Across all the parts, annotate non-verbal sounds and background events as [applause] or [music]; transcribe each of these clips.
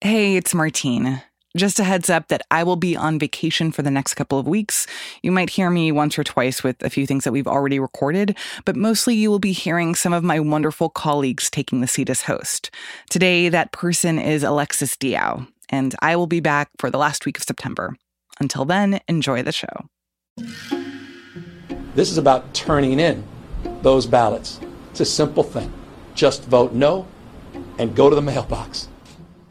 Hey, it's Martine. Just a heads up that I will be on vacation for the next couple of weeks. You might hear me once or twice with a few things that we've already recorded, but mostly you will be hearing some of my wonderful colleagues taking the seat as host. Today, that person is Alexis Diao, and I will be back for the last week of September. Until then, enjoy the show. This is about turning in those ballots. It's a simple thing. Just vote no and go to the mailbox.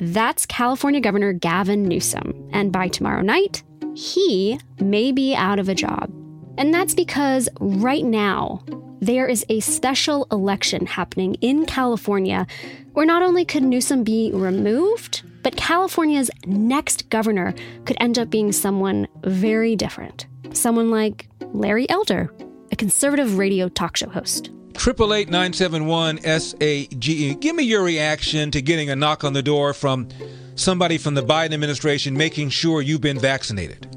That's California Governor Gavin Newsom. And by tomorrow night, he may be out of a job. And that's because right now, there is a special election happening in California where not only could Newsom be removed, but California's next governor could end up being someone very different. Someone like Larry Elder, a conservative radio talk show host. Triple eight nine seven one S A G E. Give me your reaction to getting a knock on the door from somebody from the Biden administration making sure you've been vaccinated.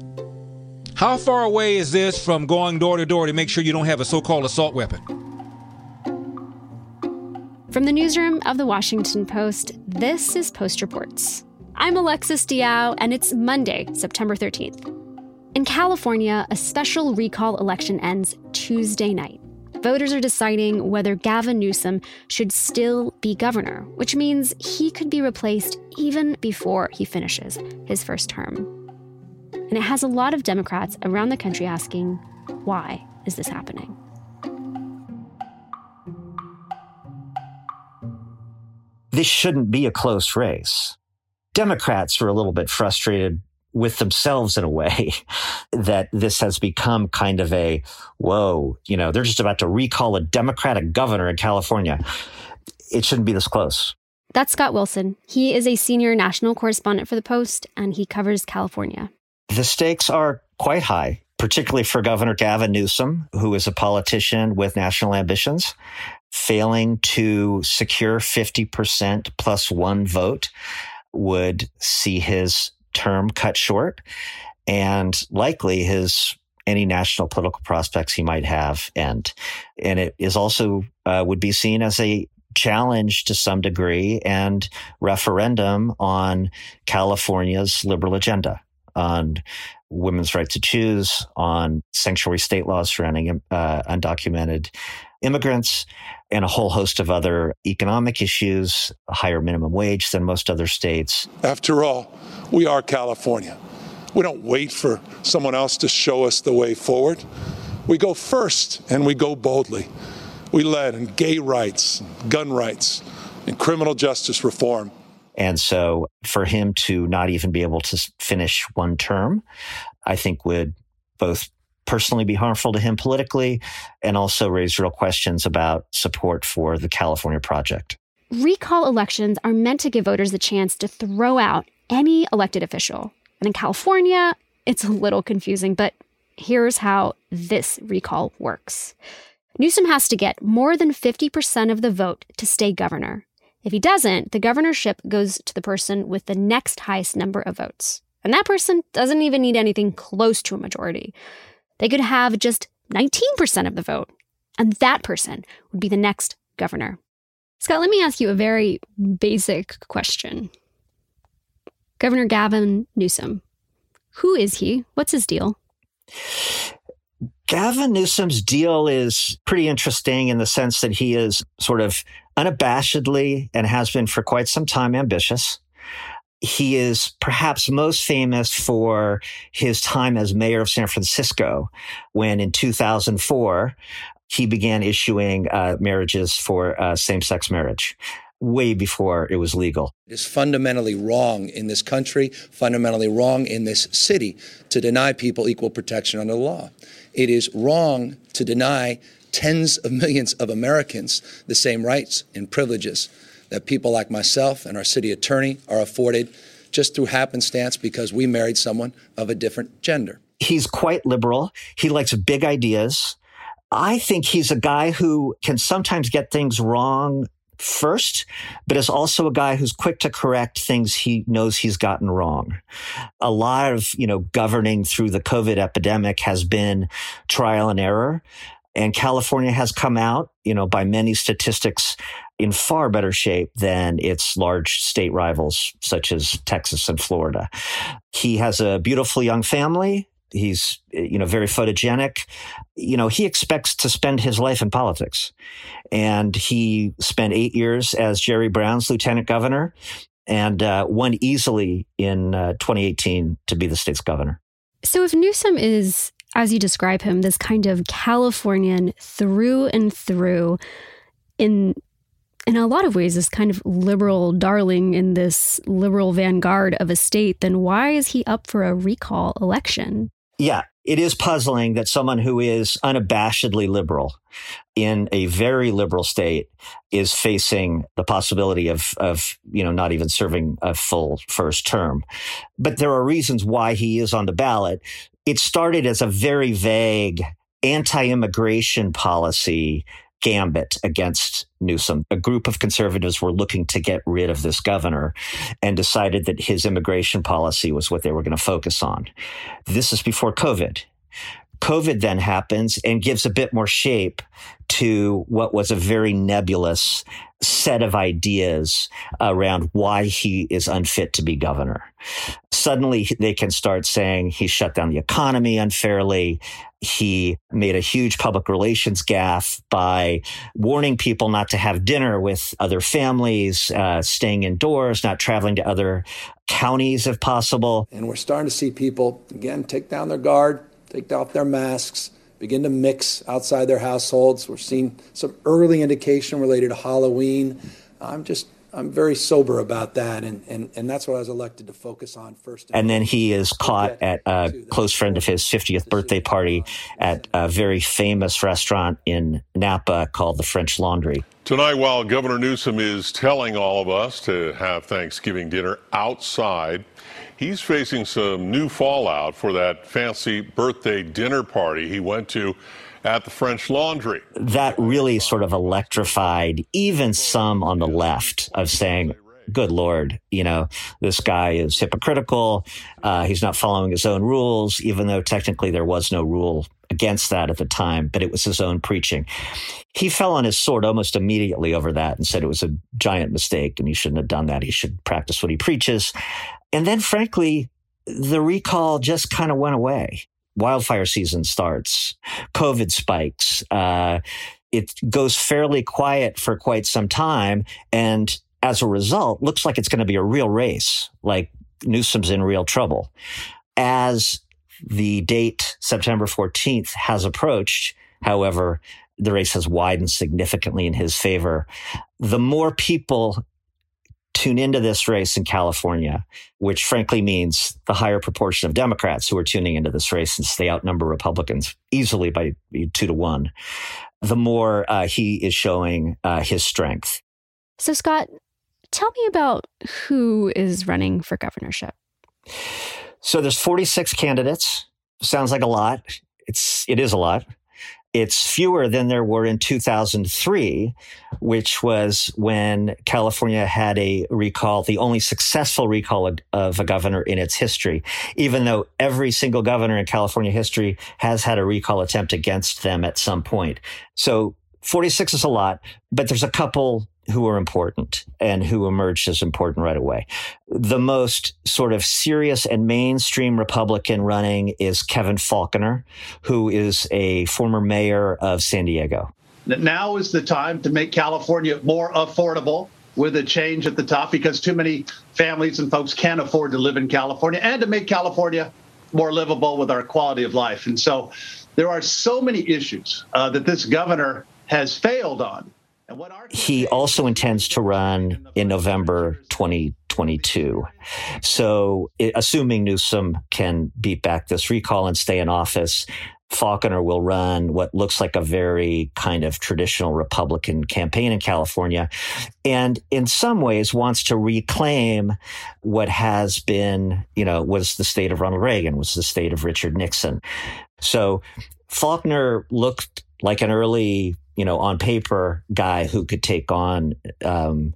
How far away is this from going door to door to make sure you don't have a so-called assault weapon? From the newsroom of the Washington Post, this is Post Reports. I'm Alexis Diao, and it's Monday, September 13th. In California, a special recall election ends Tuesday night. Voters are deciding whether Gavin Newsom should still be governor, which means he could be replaced even before he finishes his first term. And it has a lot of Democrats around the country asking, why is this happening? This shouldn't be a close race. Democrats were a little bit frustrated with themselves in a way [laughs] that this has become kind of a whoa, you know, they're just about to recall a Democratic governor in California. It shouldn't be this close. That's Scott Wilson. He is a senior national correspondent for The Post and he covers California. The stakes are quite high, particularly for Governor Gavin Newsom, who is a politician with national ambitions. Failing to secure 50% plus one vote would see his term cut short and likely his any national political prospects he might have end. And it is also uh, would be seen as a challenge to some degree and referendum on California's liberal agenda on women's right to choose, on sanctuary state laws surrounding uh, undocumented immigrants, and a whole host of other economic issues, higher minimum wage than most other states. After all, we are California. We don't wait for someone else to show us the way forward. We go first and we go boldly. We led in gay rights, gun rights, and criminal justice reform. And so for him to not even be able to finish one term, I think would both personally be harmful to him politically and also raise real questions about support for the California project. Recall elections are meant to give voters the chance to throw out any elected official. And in California, it's a little confusing, but here's how this recall works. Newsom has to get more than 50% of the vote to stay governor. If he doesn't, the governorship goes to the person with the next highest number of votes. And that person doesn't even need anything close to a majority. They could have just 19% of the vote, and that person would be the next governor. Scott, let me ask you a very basic question. Governor Gavin Newsom, who is he? What's his deal? Gavin Newsom's deal is pretty interesting in the sense that he is sort of unabashedly and has been for quite some time ambitious he is perhaps most famous for his time as mayor of San Francisco, when in 2004, he began issuing uh, marriages for uh, same sex marriage way before it was legal. It is fundamentally wrong in this country, fundamentally wrong in this city to deny people equal protection under the law. It is wrong to deny tens of millions of Americans the same rights and privileges that people like myself and our city attorney are afforded just through happenstance because we married someone of a different gender. He's quite liberal. He likes big ideas. I think he's a guy who can sometimes get things wrong first, but is also a guy who's quick to correct things he knows he's gotten wrong. A lot of, you know, governing through the COVID epidemic has been trial and error. And California has come out, you know, by many statistics in far better shape than its large state rivals, such as Texas and Florida. He has a beautiful young family. He's, you know, very photogenic. You know, he expects to spend his life in politics. And he spent eight years as Jerry Brown's lieutenant governor and uh, won easily in uh, 2018 to be the state's governor. So if Newsom is, as you describe him, this kind of Californian through and through, in in a lot of ways, this kind of liberal darling in this liberal vanguard of a state, then why is he up for a recall election? Yeah, it is puzzling that someone who is unabashedly liberal in a very liberal state is facing the possibility of, of, you know, not even serving a full first term. But there are reasons why he is on the ballot. It started as a very vague anti-immigration policy gambit against Newsom. A group of conservatives were looking to get rid of this governor and decided that his immigration policy was what they were going to focus on. This is before COVID. COVID then happens and gives a bit more shape to what was a very nebulous set of ideas around why he is unfit to be governor. Suddenly they can start saying he shut down the economy unfairly. He made a huge public relations gaffe by warning people not to have dinner with other families, uh, staying indoors, not traveling to other counties if possible. And we're starting to see people, again, take down their guard, take off their masks, begin to mix outside their households. We're seeing some early indication related to Halloween. I'm just I'm very sober about that, and, and, and that's what I was elected to focus on first. And then he is caught at a close friend of his 50th birthday party at a very famous restaurant in Napa called the French Laundry. Tonight, while Governor Newsom is telling all of us to have Thanksgiving dinner outside, he's facing some new fallout for that fancy birthday dinner party he went to at the French Laundry. That really sort of electrified even some on the left of saying, good Lord, you know, this guy is hypocritical. Uh, he's not following his own rules, even though technically there was no rule against that at the time, but it was his own preaching. He fell on his sword almost immediately over that and said it was a giant mistake and he shouldn't have done that. He should practice what he preaches. And then, frankly, the recall just kind of went away wildfire season starts, COVID spikes. Uh, it goes fairly quiet for quite some time. And as a result, looks like it's going to be a real race, like Newsom's in real trouble. As the date, September 14th, has approached, however, the race has widened significantly in his favor. The more people tune into this race in California, which frankly means the higher proportion of Democrats who are tuning into this race since they outnumber Republicans easily by two to one, the more uh, he is showing uh, his strength. So, Scott, tell me about who is running for governorship. So there's 46 candidates. Sounds like a lot. It's it is a lot. It's fewer than there were in 2003, which was when California had a recall, the only successful recall of a governor in its history, even though every single governor in California history has had a recall attempt against them at some point. So 46 is a lot, but there's a couple who are important and who emerged as important right away. The most sort of serious and mainstream Republican running is Kevin Faulconer, who is a former mayor of San Diego. Now is the time to make California more affordable with a change at the top because too many families and folks can't afford to live in California and to make California more livable with our quality of life. And so there are so many issues uh, that this governor has failed on he also intends to run in November 2022. So, assuming Newsom can beat back this recall and stay in office, Faulconer will run what looks like a very kind of traditional Republican campaign in California. And in some ways wants to reclaim what has been, you know, was the state of Ronald Reagan, was the state of Richard Nixon. So Faulconer looked like an early, you know, on paper guy who could take on, um,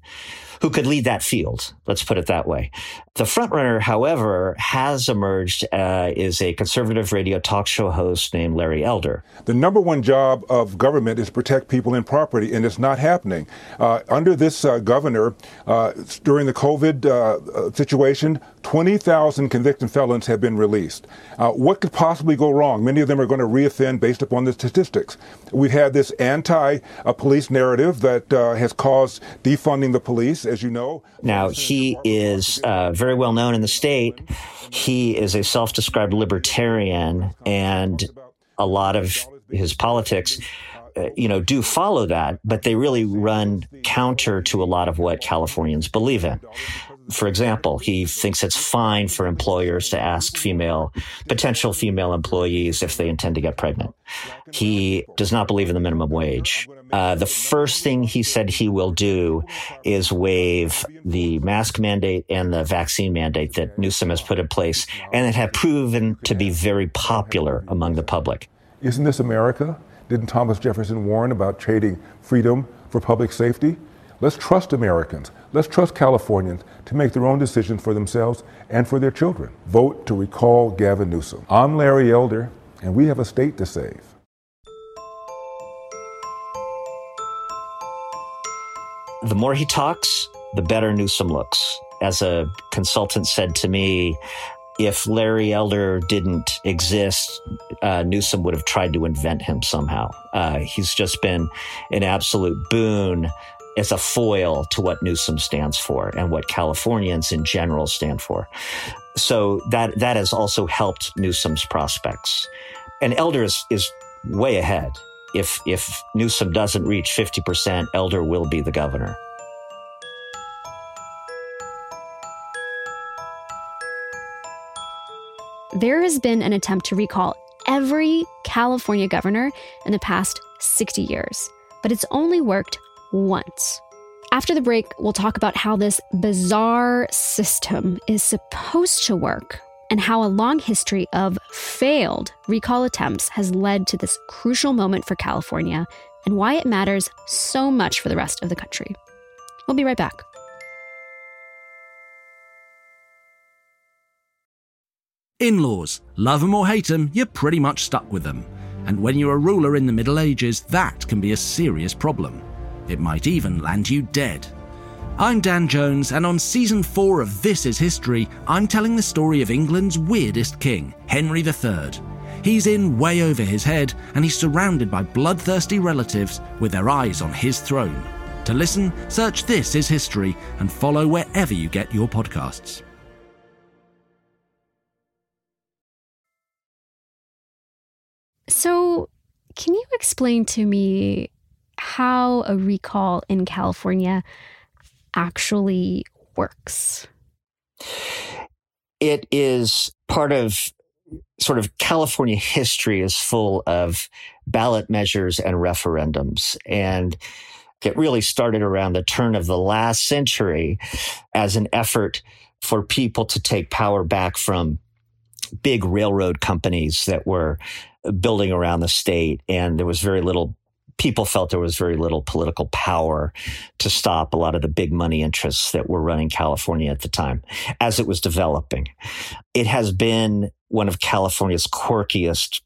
who could lead that field. Let's put it that way. The frontrunner, however, has emerged uh, is a conservative radio talk show host named Larry Elder. The number one job of government is protect people and property, and it's not happening. Uh, under this uh, governor, uh, during the COVID uh, uh, situation, 20,000 convicted felons have been released. what could possibly go wrong? Many of them are going to reoffend based upon the statistics. We've had this anti-police narrative that has caused defunding the police, as you know. Now, he is very very well known in the state. He is a self described libertarian, and a lot of his politics. Uh, you know, do follow that, but they really run counter to a lot of what Californians believe in for example, he thinks it's fine for employers to ask female, potential female employees if they intend to get pregnant. He does not believe in the minimum wage. Uh, the first thing he said he will do is waive the mask mandate and the vaccine mandate that Newsom has put in place and that have proven to be very popular among the public. Isn't this America? Didn't Thomas Jefferson warn about trading freedom for public safety? Let's trust Americans. Let's trust Californians to make their own decisions for themselves and for their children. Vote to recall Gavin Newsom. I'm Larry Elder, and we have a state to save. The more he talks, the better Newsom looks. As a consultant said to me, if Larry Elder didn't exist, uh, Newsom would have tried to invent him somehow. Uh, he's just been an absolute boon as a foil to what Newsom stands for and what Californians in general stand for. So that that has also helped Newsom's prospects. And Elder is, is way ahead. If if Newsom doesn't reach 50%, Elder will be the governor. There has been an attempt to recall every California governor in the past 60 years, but it's only worked once. After the break, we'll talk about how this bizarre system is supposed to work and how a long history of failed recall attempts has led to this crucial moment for California and why it matters so much for the rest of the country. We'll be right back. In laws, love them or hate them, you're pretty much stuck with them. And when you're a ruler in the Middle Ages, that can be a serious problem. It might even land you dead. I'm Dan Jones, and on season 4 of This Is History, I'm telling the story of England's weirdest king, Henry III. He's in way over his head, and he's surrounded by bloodthirsty relatives with their eyes on his throne. To listen, search This Is History and follow wherever you get your podcasts. So, can you explain to me how a recall in California actually works? It is part of sort of California history is full of ballot measures and referendums. And it really started around the turn of the last century as an effort for people to take power back from big railroad companies that were building around the state. And there was very little people felt there was very little political power to stop a lot of the big money interests that were running California at the time as it was developing. It has been one of California's quirkiest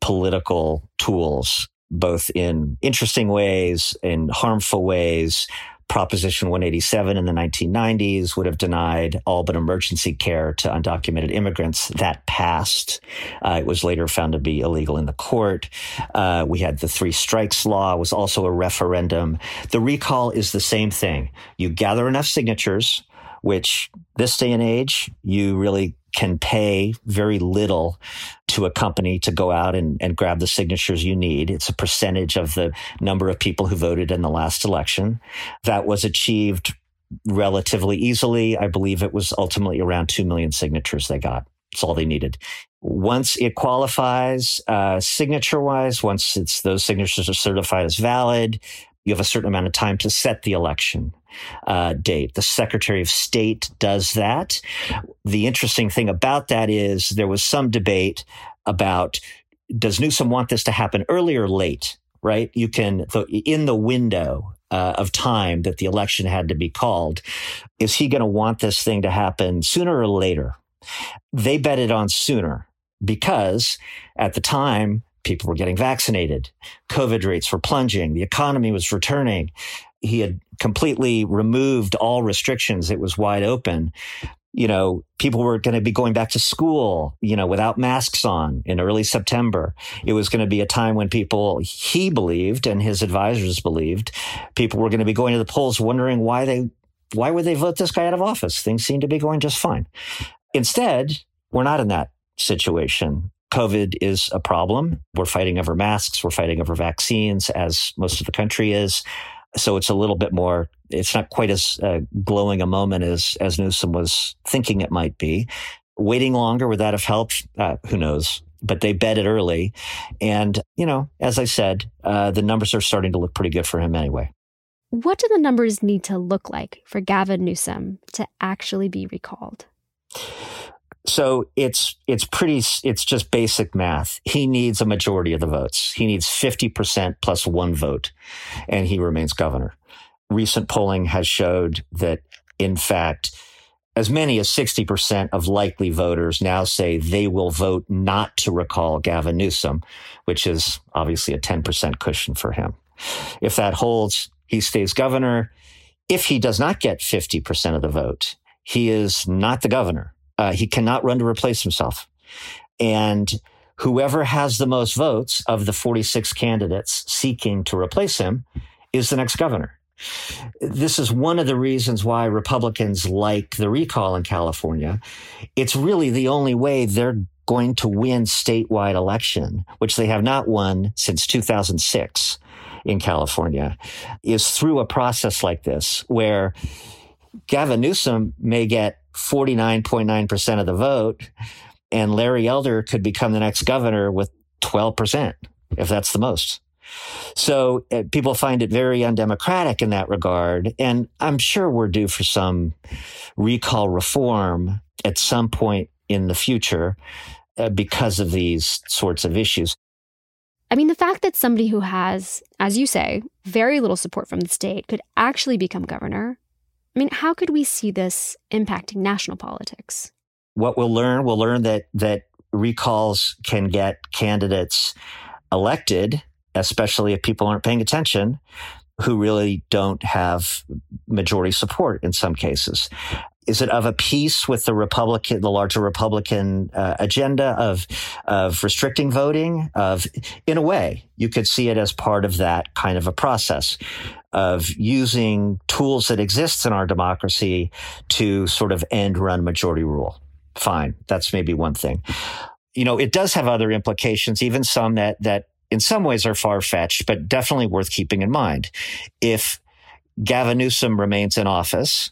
political tools, both in interesting ways, in harmful ways, Proposition 187 in the 1990s would have denied all but emergency care to undocumented immigrants. That passed. Uh, it was later found to be illegal in the court. Uh, we had the three strikes law was also a referendum. The recall is the same thing. You gather enough signatures, which this day and age, you really can pay very little to a company to go out and, and grab the signatures you need. It's a percentage of the number of people who voted in the last election. That was achieved relatively easily. I believe it was ultimately around 2 million signatures they got. That's all they needed. Once it qualifies uh, signature wise, once it's those signatures are certified as valid, you have a certain amount of time to set the election uh, date. The Secretary of State does that. The interesting thing about that is there was some debate about does Newsom want this to happen early or late? Right? You can, in the window uh, of time that the election had to be called, is he going to want this thing to happen sooner or later? They bet it on sooner because at the time, people were getting vaccinated. COVID rates were plunging. The economy was returning. He had completely removed all restrictions. It was wide open. You know, people were going to be going back to school, you know, without masks on in early September. It was going to be a time when people, he believed and his advisors believed, people were going to be going to the polls wondering why they, why would they vote this guy out of office? Things seemed to be going just fine. Instead, we're not in that situation. COVID is a problem. We're fighting over masks. We're fighting over vaccines, as most of the country is. So it's a little bit more. It's not quite as uh, glowing a moment as as Newsom was thinking it might be. Waiting longer would that have helped? Uh, who knows? But they bet it early, and you know, as I said, uh, the numbers are starting to look pretty good for him anyway. What do the numbers need to look like for Gavin Newsom to actually be recalled? So it's it's pretty it's just basic math. He needs a majority of the votes. He needs 50% plus one vote and he remains governor. Recent polling has showed that in fact as many as 60% of likely voters now say they will vote not to recall Gavin Newsom, which is obviously a 10% cushion for him. If that holds, he stays governor. If he does not get 50% of the vote, he is not the governor uh, he cannot run to replace himself. And whoever has the most votes of the 46 candidates seeking to replace him is the next governor. This is one of the reasons why Republicans like the recall in California. It's really the only way they're going to win statewide election, which they have not won since 2006 in California, is through a process like this where Gavin Newsom may get 49.9% of the vote, and Larry Elder could become the next governor with 12%, if that's the most. So uh, people find it very undemocratic in that regard. And I'm sure we're due for some recall reform at some point in the future uh, because of these sorts of issues. I mean, the fact that somebody who has, as you say, very little support from the state could actually become governor I mean, how could we see this impacting national politics? What we'll learn, we'll learn that that recalls can get candidates elected, especially if people aren't paying attention, who really don't have majority support in some cases. Is it of a piece with the Republican, the larger Republican uh, agenda of of restricting voting? Of, in a way, you could see it as part of that kind of a process of using tools that exist in our democracy to sort of end run majority rule. Fine. That's maybe one thing. You know, it does have other implications, even some that, that in some ways are far fetched, but definitely worth keeping in mind. If Gavin Newsom remains in office,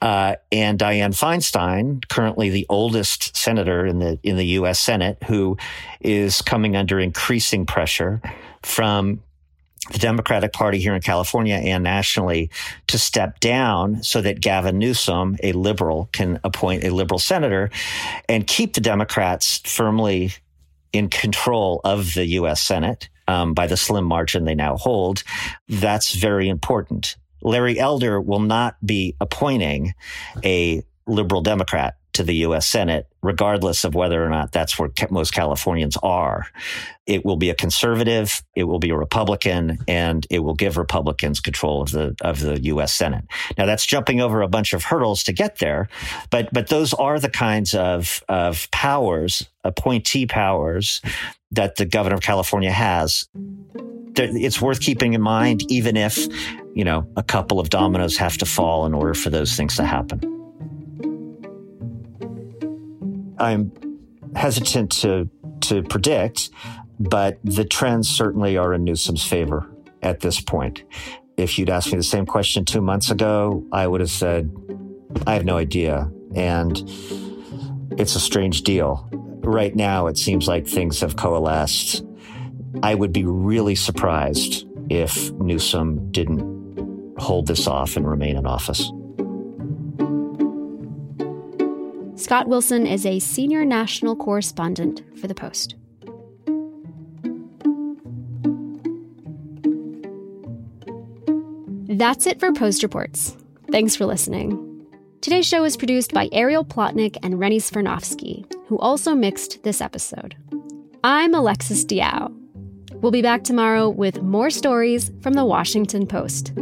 uh, and Dianne Feinstein, currently the oldest senator in the in the U.S. Senate, who is coming under increasing pressure from the Democratic Party here in California and nationally to step down so that Gavin Newsom, a liberal, can appoint a liberal senator and keep the Democrats firmly in control of the U.S. Senate um, by the slim margin they now hold. That's very important. Larry Elder will not be appointing a liberal Democrat to the U.S. Senate, regardless of whether or not that's where most Californians are. It will be a conservative, it will be a Republican, and it will give Republicans control of the of the U.S. Senate. Now that's jumping over a bunch of hurdles to get there, but but those are the kinds of of powers, appointee powers, that the governor of California has. It's worth keeping in mind, even if you know a couple of dominoes have to fall in order for those things to happen. I'm hesitant to to predict, but the trends certainly are in Newsom's favor at this point. If you'd asked me the same question two months ago, I would have said, I have no idea. And it's a strange deal. Right now, it seems like things have coalesced. I would be really surprised if Newsom didn't hold this off and remain in office. Scott Wilson is a senior national correspondent for The Post. That's it for Post Reports. Thanks for listening. Today's show is produced by Ariel Plotnick and Renny Svirnovskiy, who also mixed this episode. I'm Alexis Diao. We'll be back tomorrow with more stories from the Washington Post.